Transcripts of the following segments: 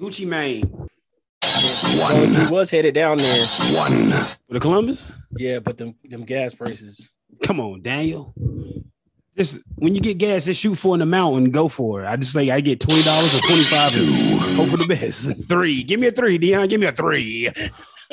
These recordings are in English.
Gucci Mane. So he was headed down there. One. For the Columbus? Yeah, but them them gas prices. Come on, Daniel. Just when you get gas, just shoot for in the mountain, go for it. I just say I get twenty dollars or twenty five. Hope for the best. Three. Give me a three, Dion. Give me a three.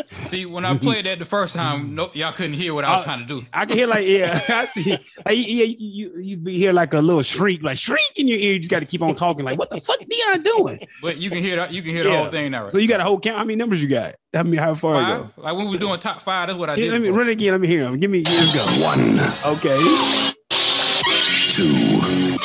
See, when I played that the first time, no, y'all couldn't hear what I was Uh, trying to do. I can hear like yeah, I see. Like, yeah, you, you you be hear like a little shriek, like shriek in your ear. You just got to keep on talking. Like what the fuck Dion doing? But you can hear that. You can hear the Yeah. whole thing now. Right? So you got a whole count. How many numbers you got? How many? How far I go? Like when we were doing top five, that's what I Yeah, did. let me before. run it again. Let me hear them. Give me. Let's go. One. Okay. Two.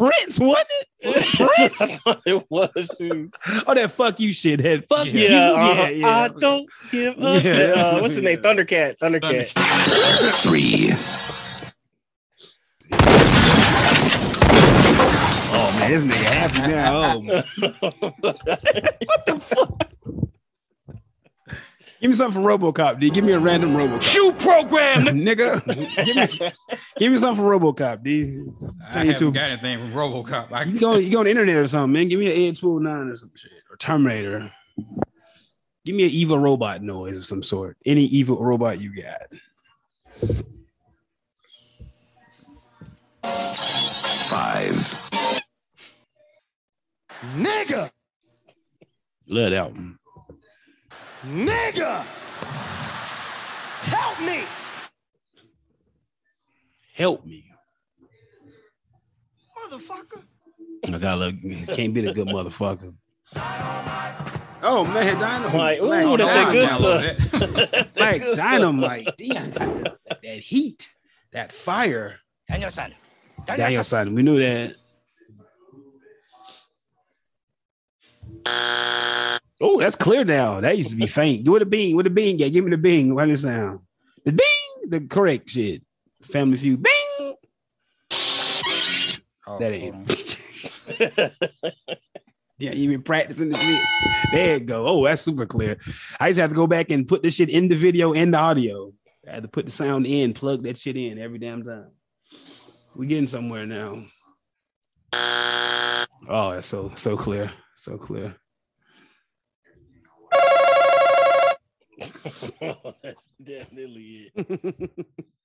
Prince, wasn't it? Prince. it was too. Oh, that fuck you shit head. Fuck Yeah. you. Yeah, Yeah, uh, yeah. I don't give up. Yeah. Uh, what's his name? Thundercat. Thundercat. Three. Oh man, this nigga happy now. Oh. what the fuck? Give me something from RoboCop, D. Give me a random RoboCop. Shoe program. nigga. give, me, give me something from RoboCop, D. I Tell you haven't to- got anything from RoboCop. I, You go, you go on the internet or something, man. Give me an Ed 209 or some shit or Terminator. Give me an evil robot noise of some sort. Any evil robot you got. Five. Nigga. Let out. Nigga. Help me. Help me. Motherfucker. I gotta look. He can't be the good motherfucker. Oh man, dynamite! Like, ooh, Like, that's that good stuff. like Good dynamite. That, that heat, that fire. Daniel-san. Daniel son, we knew that. Oh, that's clear now. That used to be faint. It a bing. With a bing. Yeah, give me the bing. What does it sound? The bing, the correct shit. Family Feud. Bing. Oh, That ain't. Yeah, you been practicing the shit. There you go. Oh, that's super clear. I just have to go back and put this shit in the video and the audio. I had to put the sound in, plug that shit in every damn time. We're getting somewhere now. Oh, that's so so clear. So clear. Oh, that's definitely it.